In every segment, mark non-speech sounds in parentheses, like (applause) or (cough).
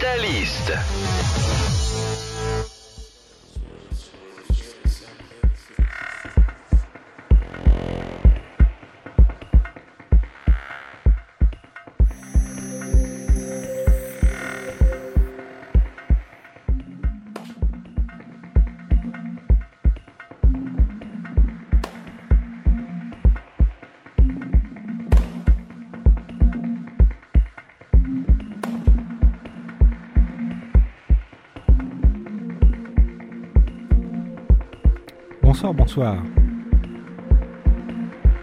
Catalyst. Bonsoir, bonsoir.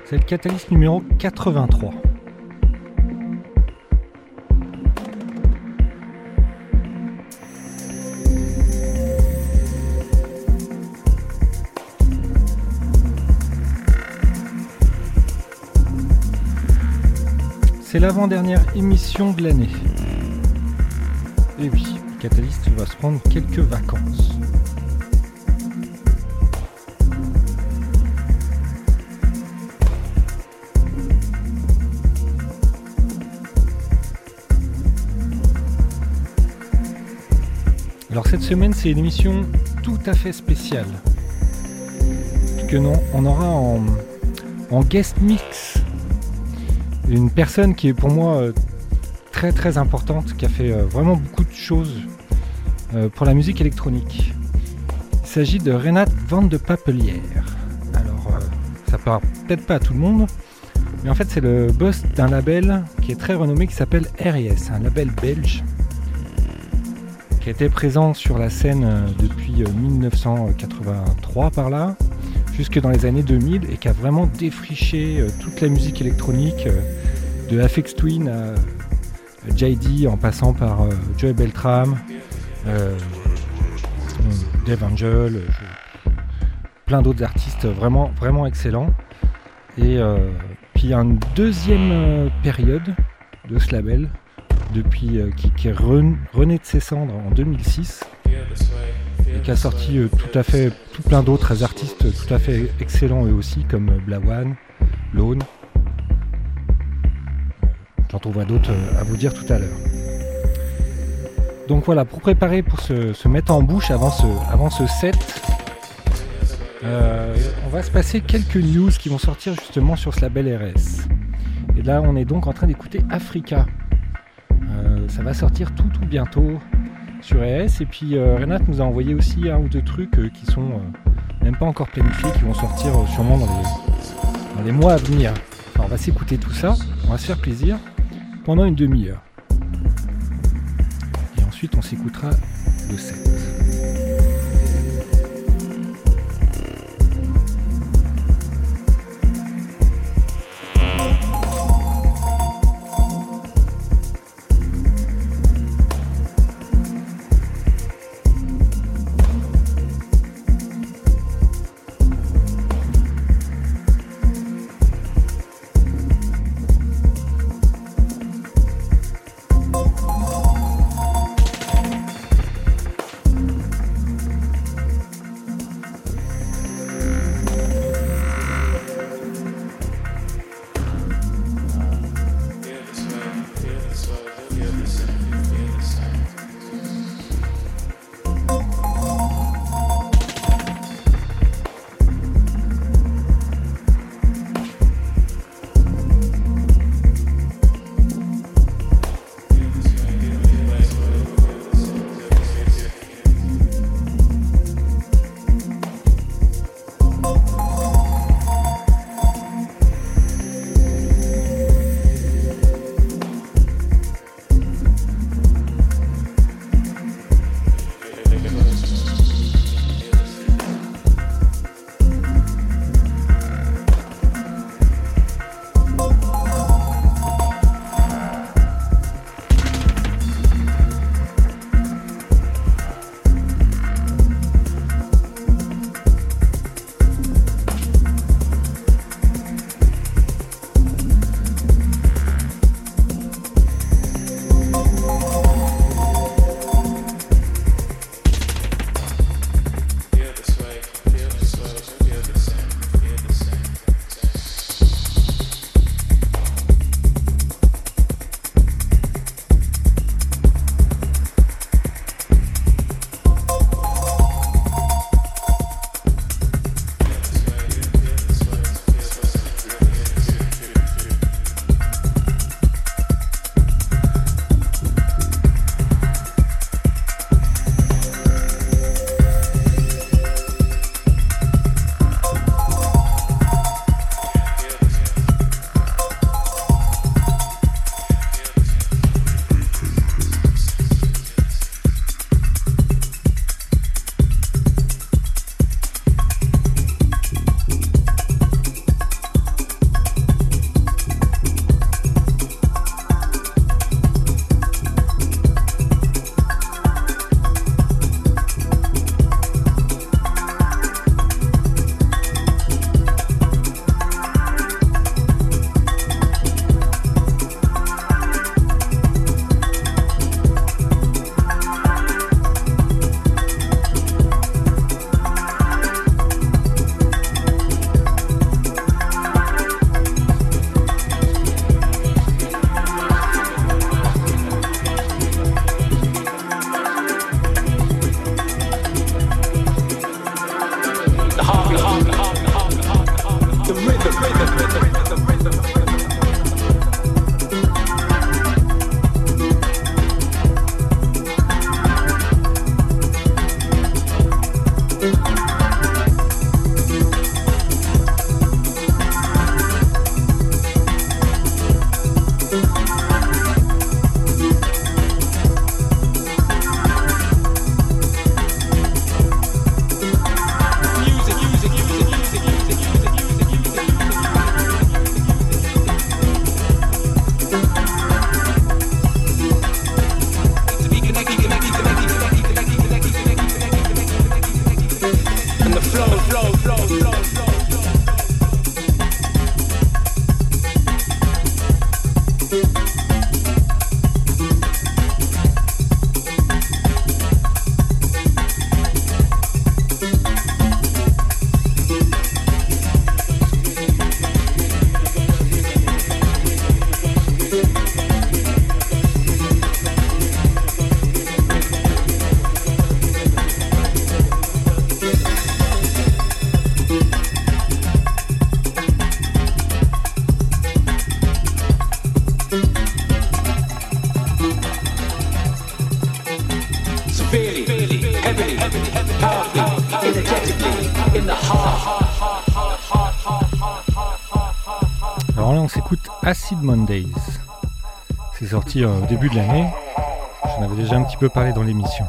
C'est le catalyste numéro 83. C'est l'avant-dernière émission de l'année. Et oui, le catalyste va se prendre quelques vacances. Alors cette semaine, c'est une émission tout à fait spéciale. Puisque non, on aura en, guest mix une personne qui est pour moi euh, très très importante, qui a fait euh, vraiment beaucoup de choses euh, pour la musique électronique. Il s'agit de Renate Van de Papelière. Alors, ça parle peut-être pas à tout le monde, mais en fait, c'est le boss d'un label qui est très renommé qui s'appelle RS, un label belge qui était présent sur la scène euh, depuis euh, 1983 par là, jusque dans les années 2000 et qui a vraiment défriché euh, toute la musique électronique euh, de FX Twin à JD en passant par euh, Joey Beltram, euh, Dave Angel, euh, plein d'autres artistes vraiment, vraiment excellents. Et euh, puis une deuxième euh, période de ce label depuis euh, qui, est ren- rené de ses cendres en 2006 et qui a sorti euh, tout à fait tout plein d'autres artistes tout à fait excellents eux aussi comme euh, Blawan, Lone. J'en trouverai d'autres euh, à vous dire tout à l'heure. Donc voilà, pour préparer pour se, mettre en bouche avant ce, avant ce set, euh, on va se passer quelques news qui vont sortir justement sur ce label RS. Et là, on est donc en train d'écouter Africa. Euh, ça va sortir tout tout bientôt sur RS. Et puis euh, Renate nous a envoyé aussi un ou deux trucs euh, qui sont même pas encore planifiés, qui vont sortir sûrement dans les, mois à venir. On va s'écouter tout ça, on va se faire plaisir pendant une demi-heure. Et ensuite, on s'écoutera le set. Acid Mondays. C'est sorti euh, au début de l'année. J'en avais déjà un petit peu parlé dans l'émission.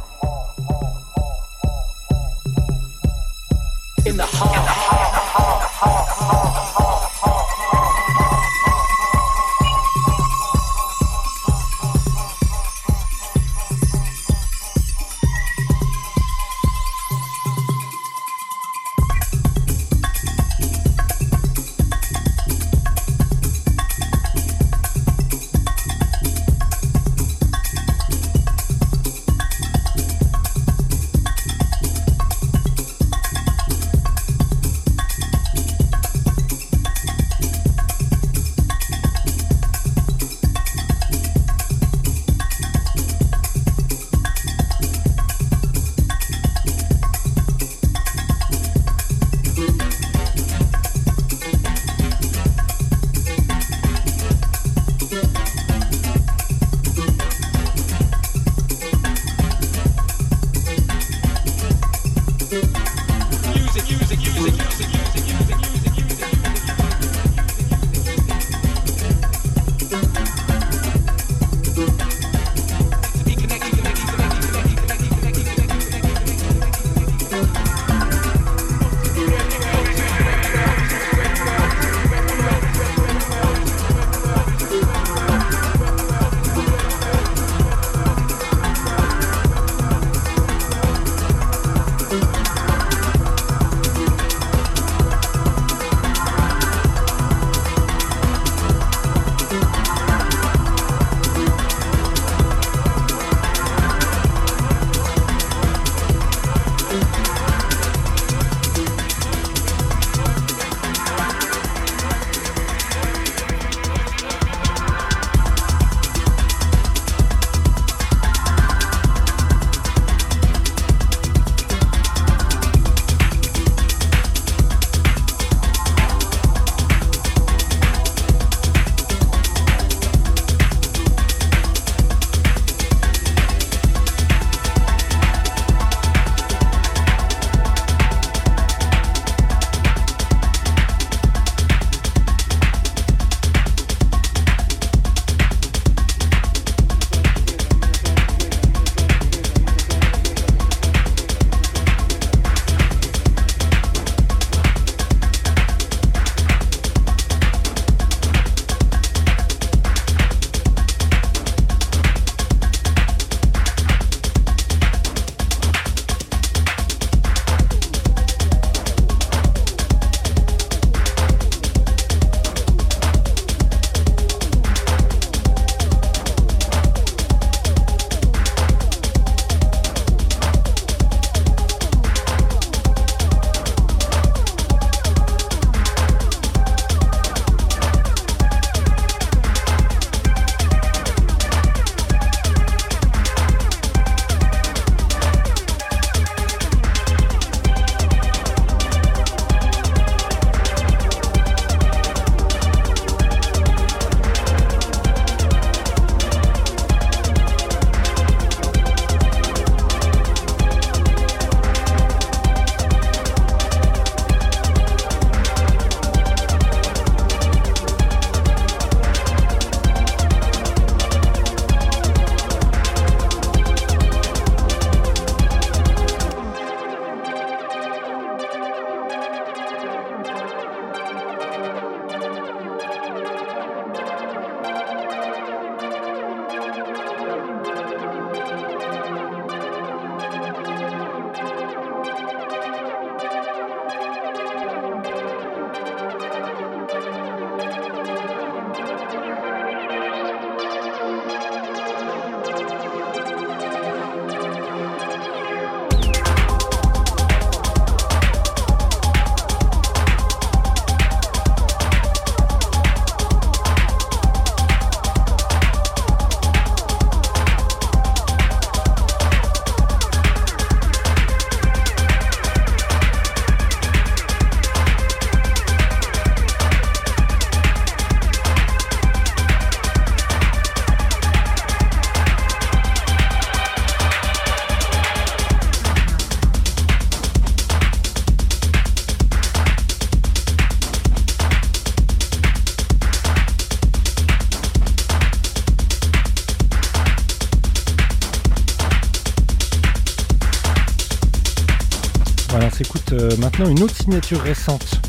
Euh, maintenant une autre signature récente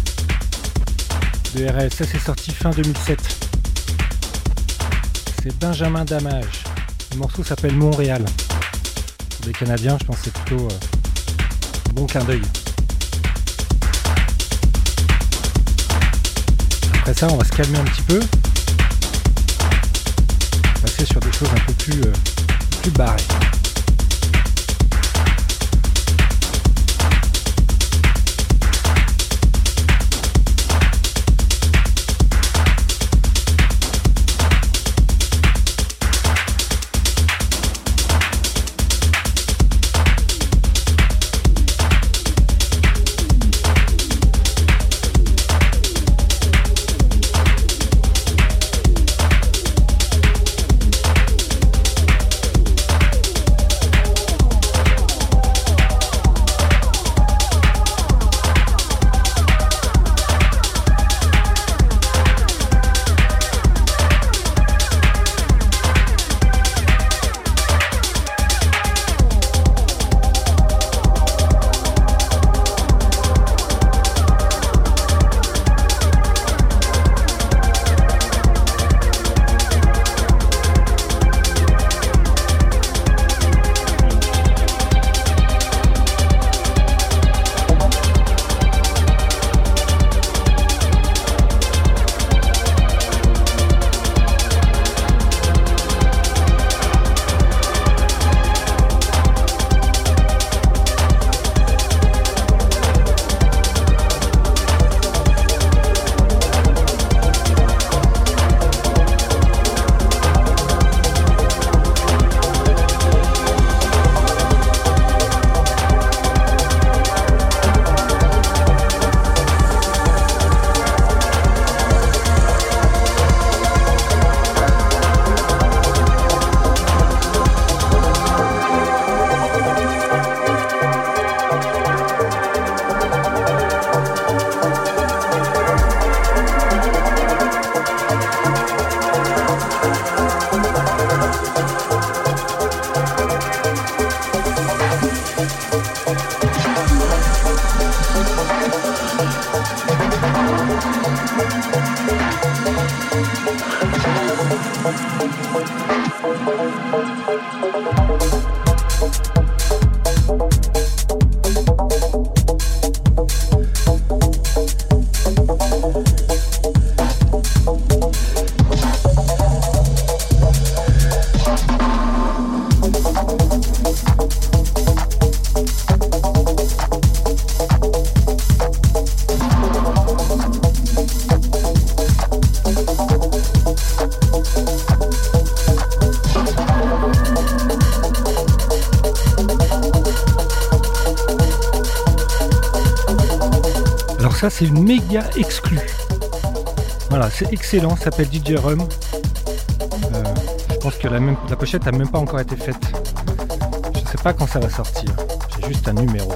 de RS. Ça, c'est sorti fin 2007. C'est Benjamin Damage. Le morceau s'appelle Montréal. Pour les Canadiens, je pense que c'est plutôt un bon clin d'œil. Après ça, on va se calmer un petit peu. Passer sur des choses un peu plus, euh, plus barrées. C'est méga exclue. Voilà, c'est excellent, ça s'appelle DJ Rum. Euh, je pense que la, même, la pochette n'a même pas encore été faite. Je ne sais pas quand ça va sortir. J'ai juste un numéro.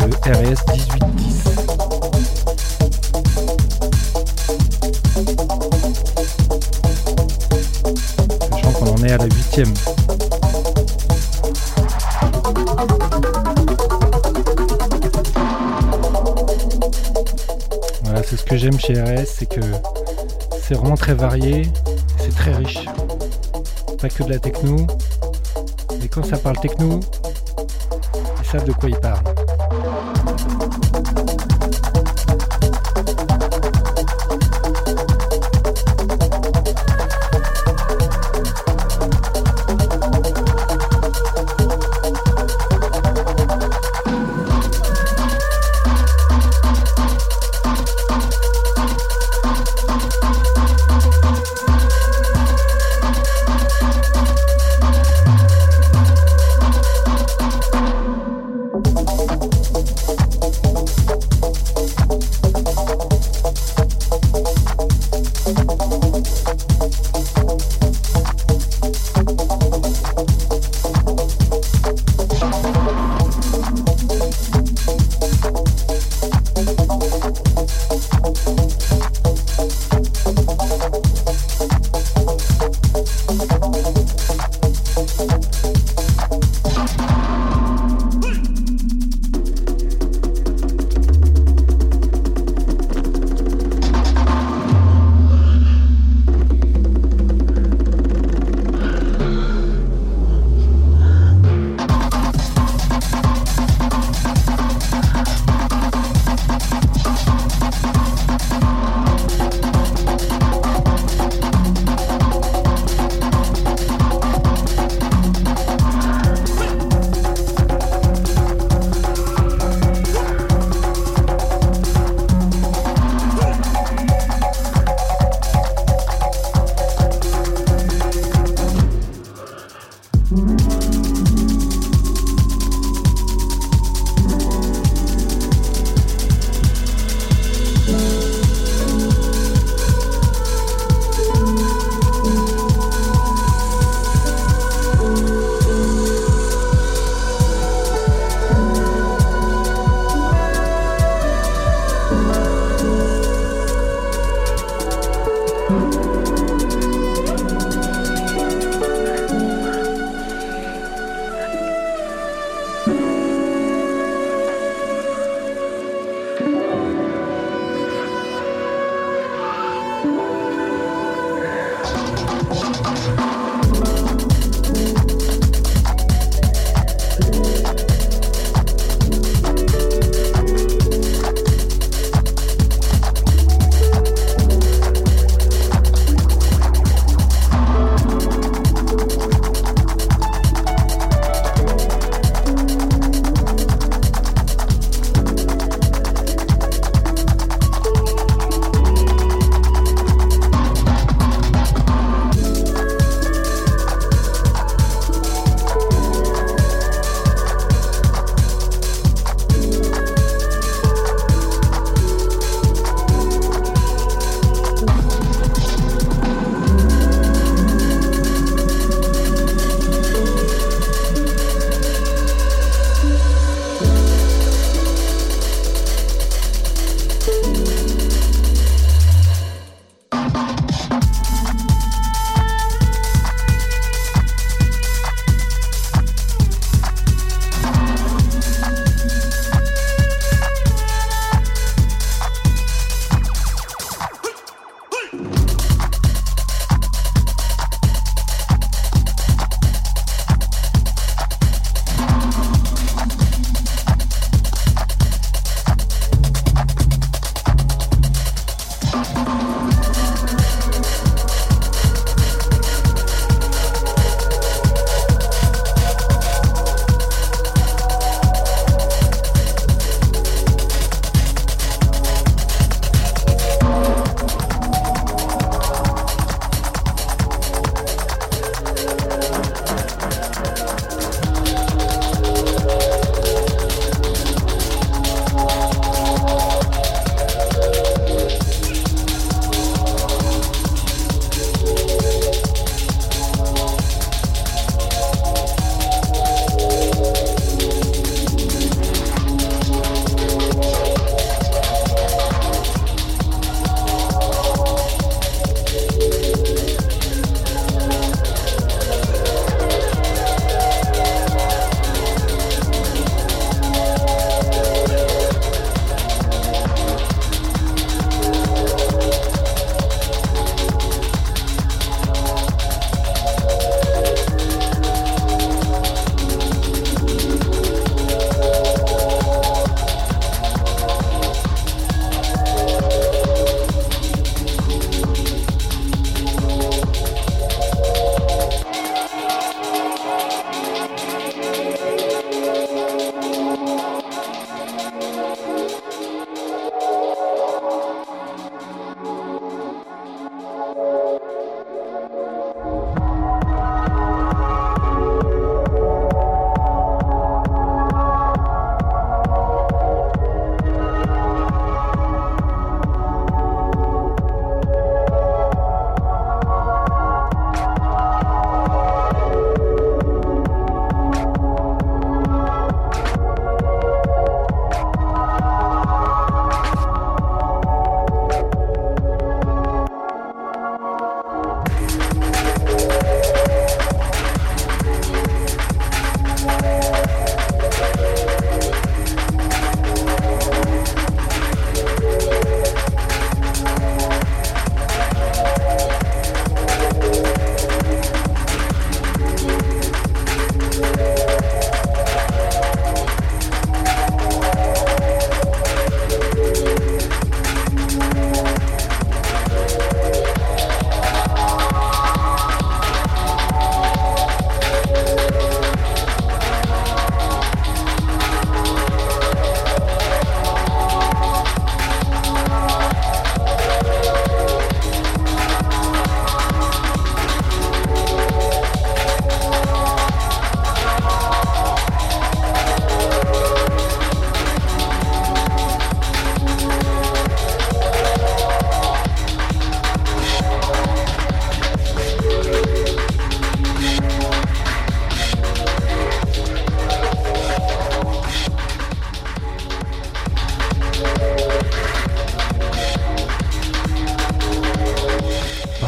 Le RS 1810. Sachant qu'on en est à la huitième. J'aime chez RS, c'est que c'est vraiment très varié, c'est très riche. Pas que de la techno, mais quand ça parle techno, ils savent de quoi ils parlent.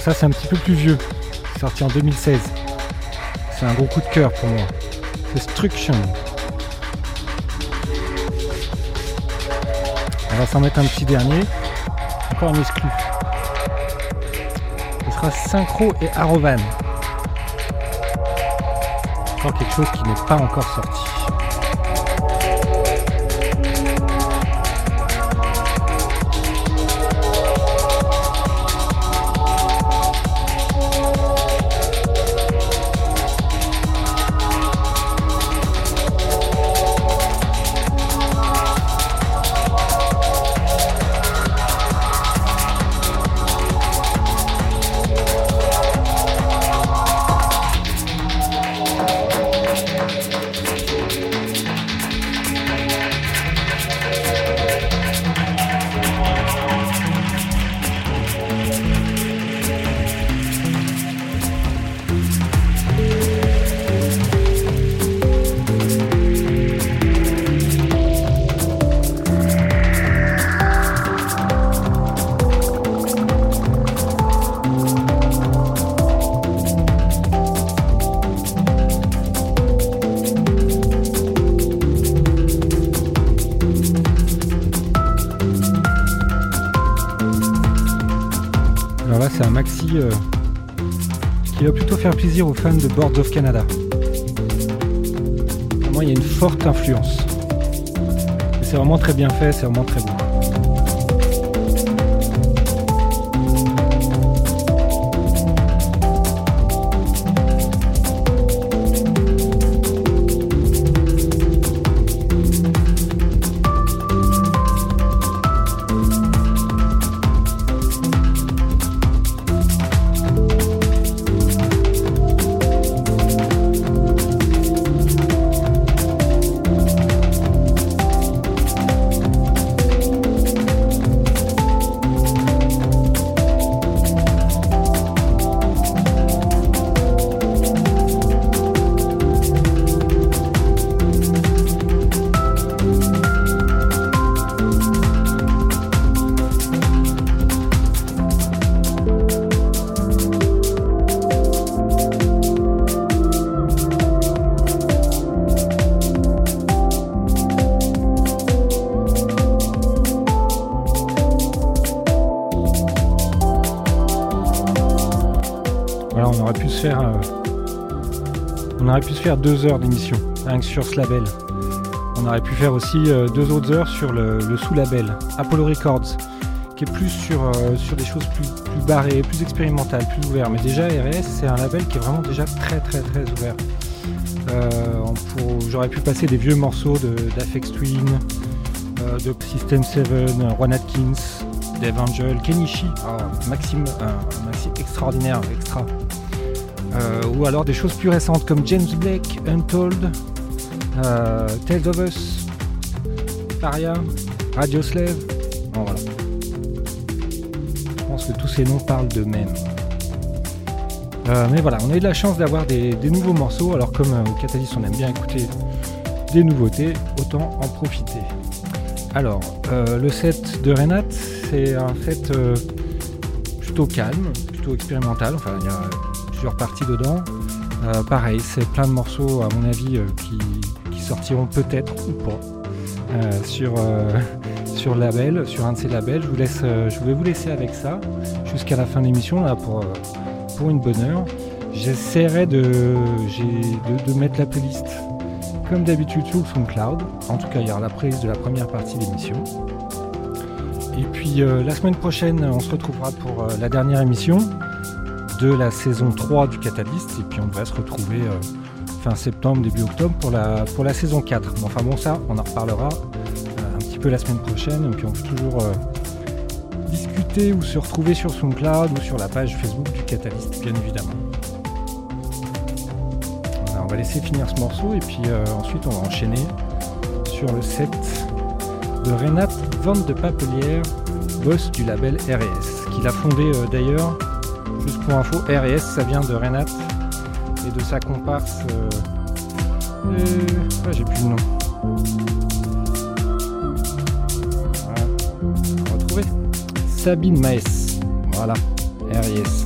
Ça c'est un petit peu plus vieux, sorti en 2016. C'est un gros coup de cœur pour moi. Destruction. On va s'en mettre un petit dernier. Encore un exclu. Ce sera Synchro et Arovan. Encore quelque chose qui n'est pas encore sorti. Aux fans de Boards of Canada. Pour moi, il y a une forte influence. C'est vraiment très bien fait, c'est vraiment très beau. Faire deux heures d'émission, que sur ce label. On aurait pu faire aussi euh, deux autres heures sur le, sous-label, Apollo Records, qui est plus sur, euh, sur des choses plus, barrées, plus expérimentales, plus ouvertes. Mais déjà, RS, c'est un label qui est vraiment déjà très très très ouvert. Euh, j'aurais pu passer des vieux morceaux d'Afex Twin, de System 7, Juan Atkins, Dave Angel, Kenichi, oh, Maxime, un Maxime extraordinaire, extra. Euh, ou alors des choses plus récentes comme James Blake, Untold, euh, Tales of Us, Faria, Radio Slave. voilà. Je pense que tous ces noms parlent d'eux-mêmes. Euh, mais voilà, on a eu de la chance d'avoir des, nouveaux morceaux, alors comme au Catalyst on aime bien écouter des nouveautés, autant en profiter. Alors, le set de Renat, c'est un set plutôt calme, plutôt expérimental, enfin il y a parties dedans. Euh, pareil, c'est plein de morceaux, à mon avis, euh, qui, sortiront peut-être ou pas euh, sur, (laughs) sur label, sur un de ces labels. Je, vous laisse, je vais vous laisser avec ça jusqu'à la fin de l'émission, là, pour, pour une bonne heure. J'essaierai de, de, de, mettre la playlist comme d'habitude sur le SoundCloud. En tout cas, il y aura la playlist de la première partie de l'émission. Et puis la semaine prochaine, on se retrouvera pour la dernière émission de la saison 3 du Catalyst. Et puis on devrait se retrouver euh, fin septembre, début octobre pour la, pour la saison 4. enfin bon, ça, on en reparlera euh, un petit peu la semaine prochaine. Et puis on peut toujours euh, discuter ou se retrouver sur SoundCloud ou sur la page Facebook du Catalyst, bien évidemment. on va laisser finir ce morceau et puis ensuite on va enchaîner sur le set de Renat Van de Papelière, boss du label RS, qu'il a fondé d'ailleurs Juste pour info, R&S, ça vient de Renat et de sa comparse. Euh, ah, j'ai plus le nom. Voilà. On va retrouver. Sabine Maes. Voilà, R&S.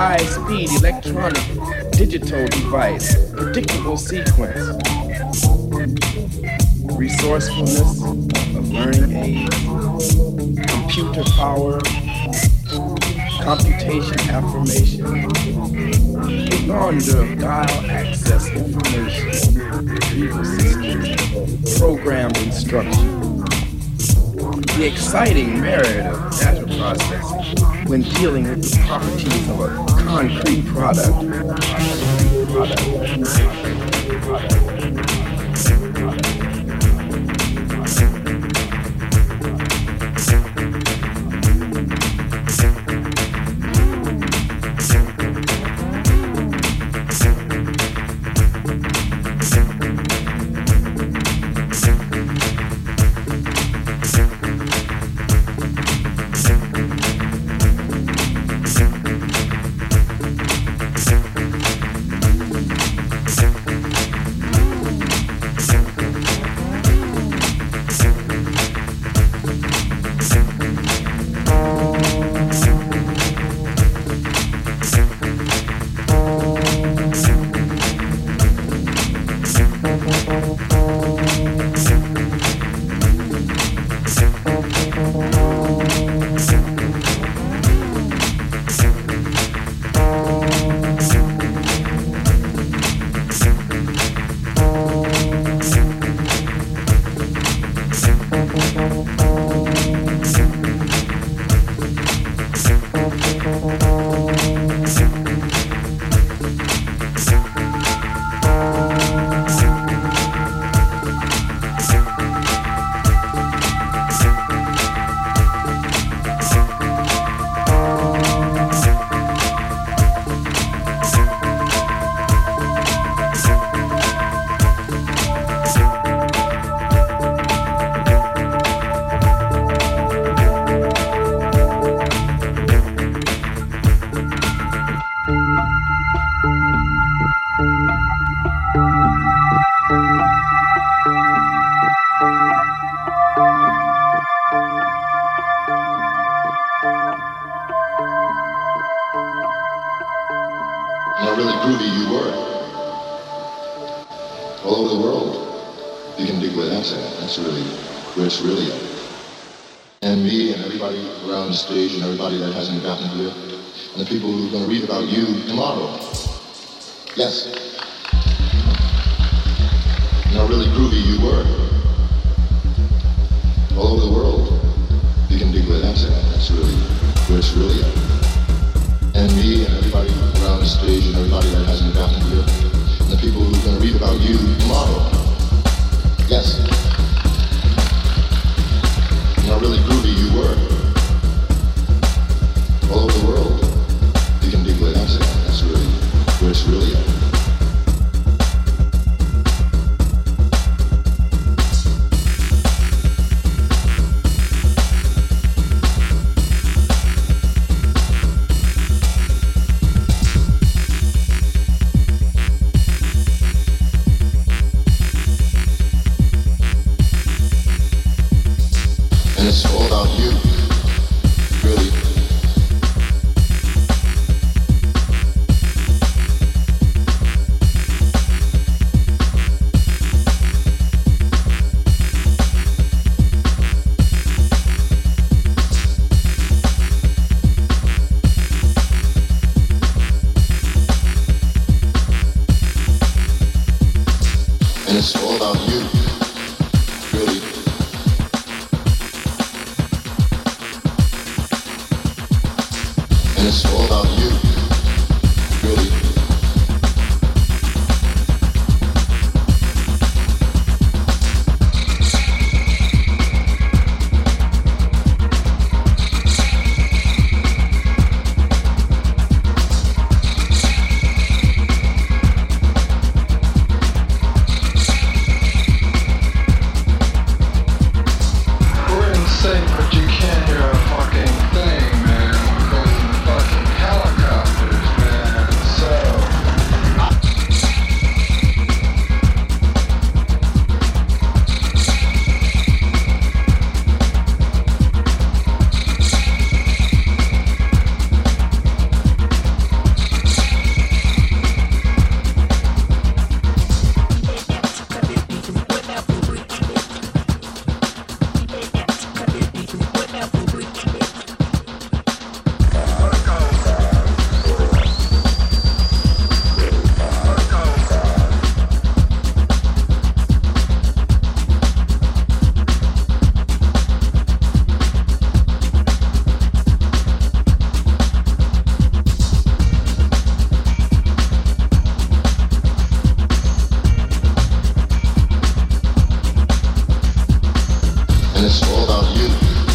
The high-speed electronic digital device, predictable sequence, resourcefulness of learning aids, computer power, computation affirmation, launder of dial access information, retrieval systems, programmed instruction. The exciting merit of data processing when dealing with the properties of a concrete product. Concrete product. Concrete product. you tomorrow. Yes. You know, really groovy you were. All over the world. all about you.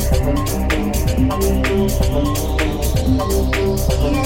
Thank you.